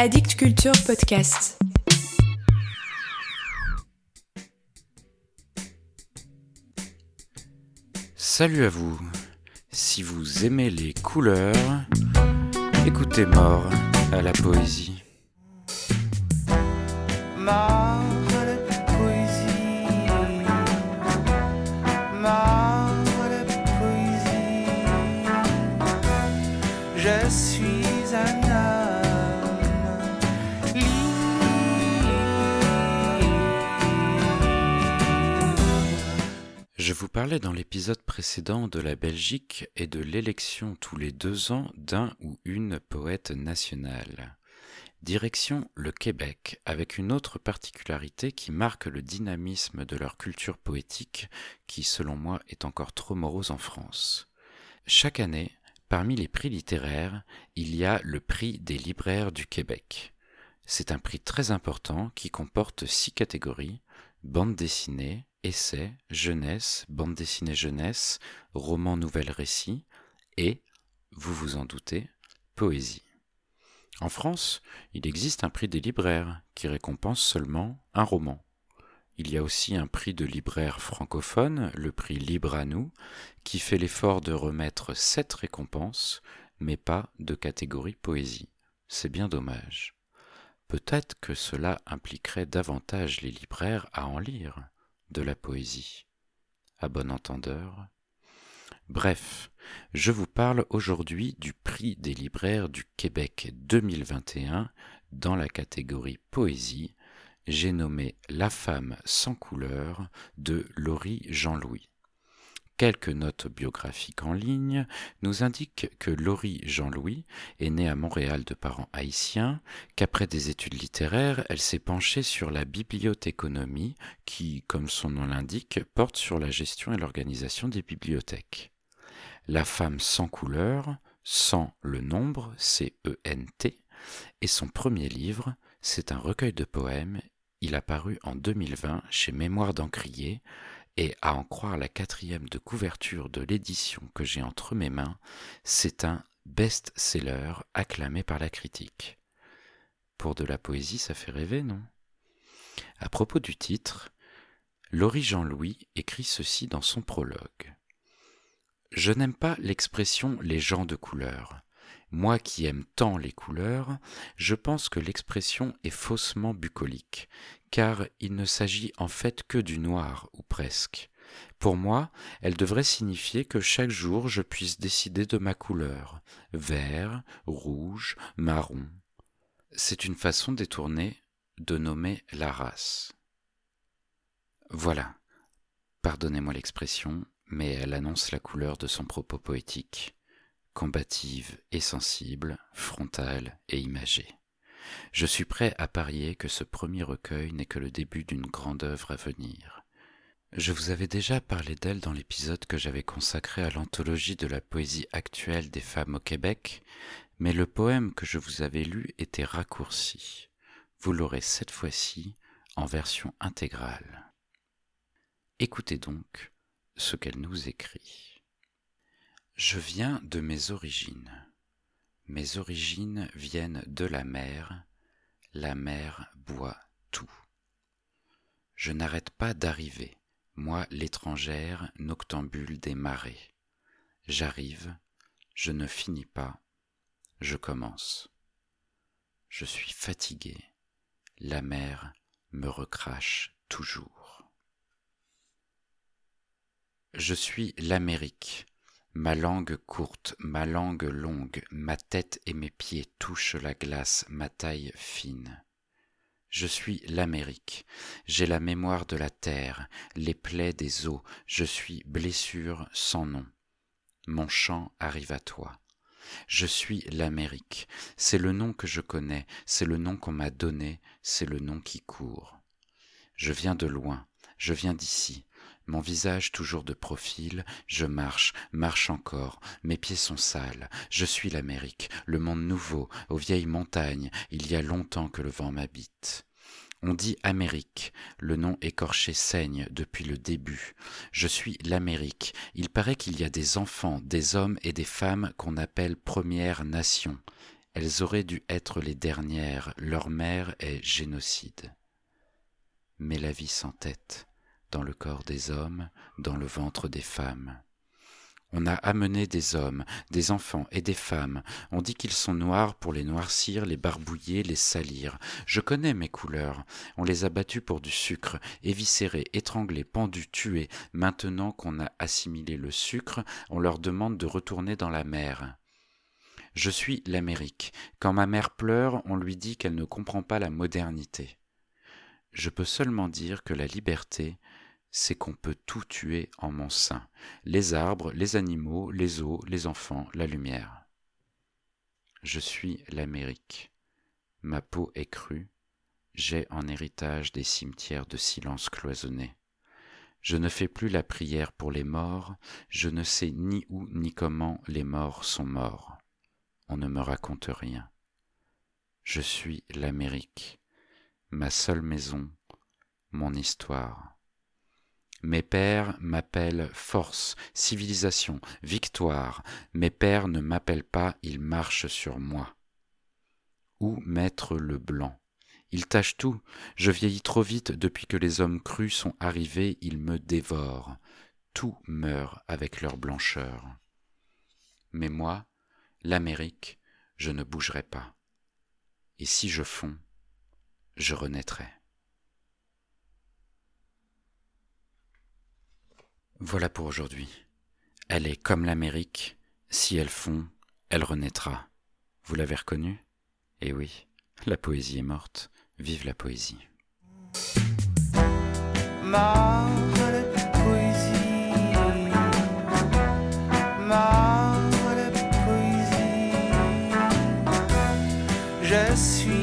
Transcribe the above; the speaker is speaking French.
Addict Culture Podcast. Salut à vous. Si vous aimez les couleurs, écoutez Mort à la poésie. Mort à la poésie. Mort à la poésie. Je suis un Parlais dans l'épisode précédent de la Belgique et de l'élection tous les deux ans d'un ou une poète nationale. Direction le Québec, avec une autre particularité qui marque le dynamisme de leur culture poétique, qui selon moi est encore trop morose en France. Chaque année, parmi les prix littéraires, il y a le prix des libraires du Québec. C'est un prix très important qui comporte six catégories bande dessinée, essai, jeunesse, bande dessinée jeunesse, roman nouvelle récit et, vous vous en doutez, poésie. En France, il existe un prix des libraires qui récompense seulement un roman. Il y a aussi un prix de libraire francophone, le prix Libre à nous, qui fait l'effort de remettre sept récompenses, mais pas de catégorie poésie. C'est bien dommage. Peut-être que cela impliquerait davantage les libraires à en lire de la poésie. À bon entendeur. Bref, je vous parle aujourd'hui du prix des libraires du Québec 2021 dans la catégorie poésie. J'ai nommé La femme sans couleur de Laurie Jean-Louis. Quelques notes biographiques en ligne nous indiquent que Laurie Jean-Louis est née à Montréal de parents haïtiens, qu'après des études littéraires, elle s'est penchée sur la bibliothéconomie qui, comme son nom l'indique, porte sur la gestion et l'organisation des bibliothèques. La femme sans couleur, sans le nombre, C-E-N-T, et son premier livre, c'est un recueil de poèmes, il a paru en 2020 chez Mémoire d'Encrier, et à en croire la quatrième de couverture de l'édition que j'ai entre mes mains, c'est un best-seller acclamé par la critique. Pour de la poésie, ça fait rêver, non? À propos du titre, Laurie Jean-Louis écrit ceci dans son prologue. Je n'aime pas l'expression les gens de couleur. Moi qui aime tant les couleurs, je pense que l'expression est faussement bucolique, car il ne s'agit en fait que du noir, ou presque. Pour moi, elle devrait signifier que chaque jour je puisse décider de ma couleur, vert, rouge, marron. C'est une façon détournée de nommer la race. Voilà. Pardonnez-moi l'expression, mais elle annonce la couleur de son propos poétique combative et sensible, frontale et imagée. Je suis prêt à parier que ce premier recueil n'est que le début d'une grande œuvre à venir. Je vous avais déjà parlé d'elle dans l'épisode que j'avais consacré à l'anthologie de la poésie actuelle des femmes au Québec, mais le poème que je vous avais lu était raccourci. Vous l'aurez cette fois-ci en version intégrale. Écoutez donc ce qu'elle nous écrit. Je viens de mes origines. Mes origines viennent de la mer. La mer boit tout. Je n'arrête pas d'arriver, moi l'étrangère noctambule des marées. J'arrive, je ne finis pas, je commence. Je suis fatigué, la mer me recrache toujours. Je suis l'Amérique, Ma langue courte, ma langue longue, ma tête et mes pieds touchent la glace, ma taille fine. Je suis l'Amérique, j'ai la mémoire de la terre, les plaies des eaux, je suis blessure sans nom. Mon chant arrive à toi. Je suis l'Amérique, c'est le nom que je connais, c'est le nom qu'on m'a donné, c'est le nom qui court. Je viens de loin, je viens d'ici, mon visage toujours de profil, je marche, marche encore, mes pieds sont sales, je suis l'Amérique, le monde nouveau, aux vieilles montagnes, il y a longtemps que le vent m'habite. On dit Amérique, le nom écorché saigne depuis le début. Je suis l'Amérique, il paraît qu'il y a des enfants, des hommes et des femmes qu'on appelle Première Nation. Elles auraient dû être les dernières, leur mère est génocide. Mais la vie s'entête dans le corps des hommes, dans le ventre des femmes. On a amené des hommes, des enfants et des femmes. On dit qu'ils sont noirs pour les noircir, les barbouiller, les salir. Je connais mes couleurs. On les a battus pour du sucre, éviscérés, étranglés, pendus, tués. Maintenant qu'on a assimilé le sucre, on leur demande de retourner dans la mer. Je suis l'Amérique. Quand ma mère pleure, on lui dit qu'elle ne comprend pas la modernité. Je peux seulement dire que la liberté, c'est qu'on peut tout tuer en mon sein, les arbres, les animaux, les eaux, les enfants, la lumière. Je suis l'Amérique. Ma peau est crue, j'ai en héritage des cimetières de silence cloisonnés. Je ne fais plus la prière pour les morts, je ne sais ni où ni comment les morts sont morts. On ne me raconte rien. Je suis l'Amérique, ma seule maison, mon histoire. Mes pères m'appellent force, civilisation, victoire. Mes pères ne m'appellent pas, ils marchent sur moi. Où mettre le blanc? Ils tâchent tout. Je vieillis trop vite depuis que les hommes crus sont arrivés, ils me dévorent. Tout meurt avec leur blancheur. Mais moi, l'Amérique, je ne bougerai pas. Et si je fonds, je renaîtrai. Voilà pour aujourd'hui. Elle est comme l'Amérique, si elle fond, elle renaîtra. Vous l'avez reconnue? Eh oui, la poésie est morte, vive la poésie. Je suis.